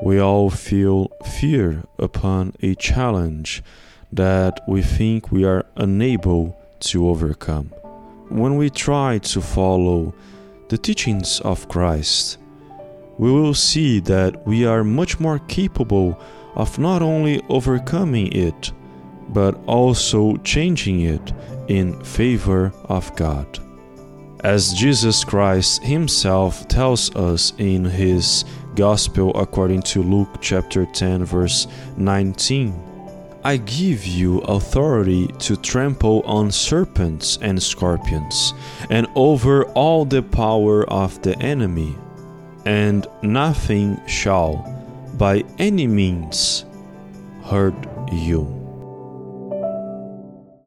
We all feel fear upon a challenge that we think we are unable to overcome. When we try to follow the teachings of Christ, we will see that we are much more capable of not only overcoming it, but also changing it in favor of God. As Jesus Christ Himself tells us in His Gospel according to Luke chapter 10, verse 19. I give you authority to trample on serpents and scorpions, and over all the power of the enemy, and nothing shall, by any means, hurt you.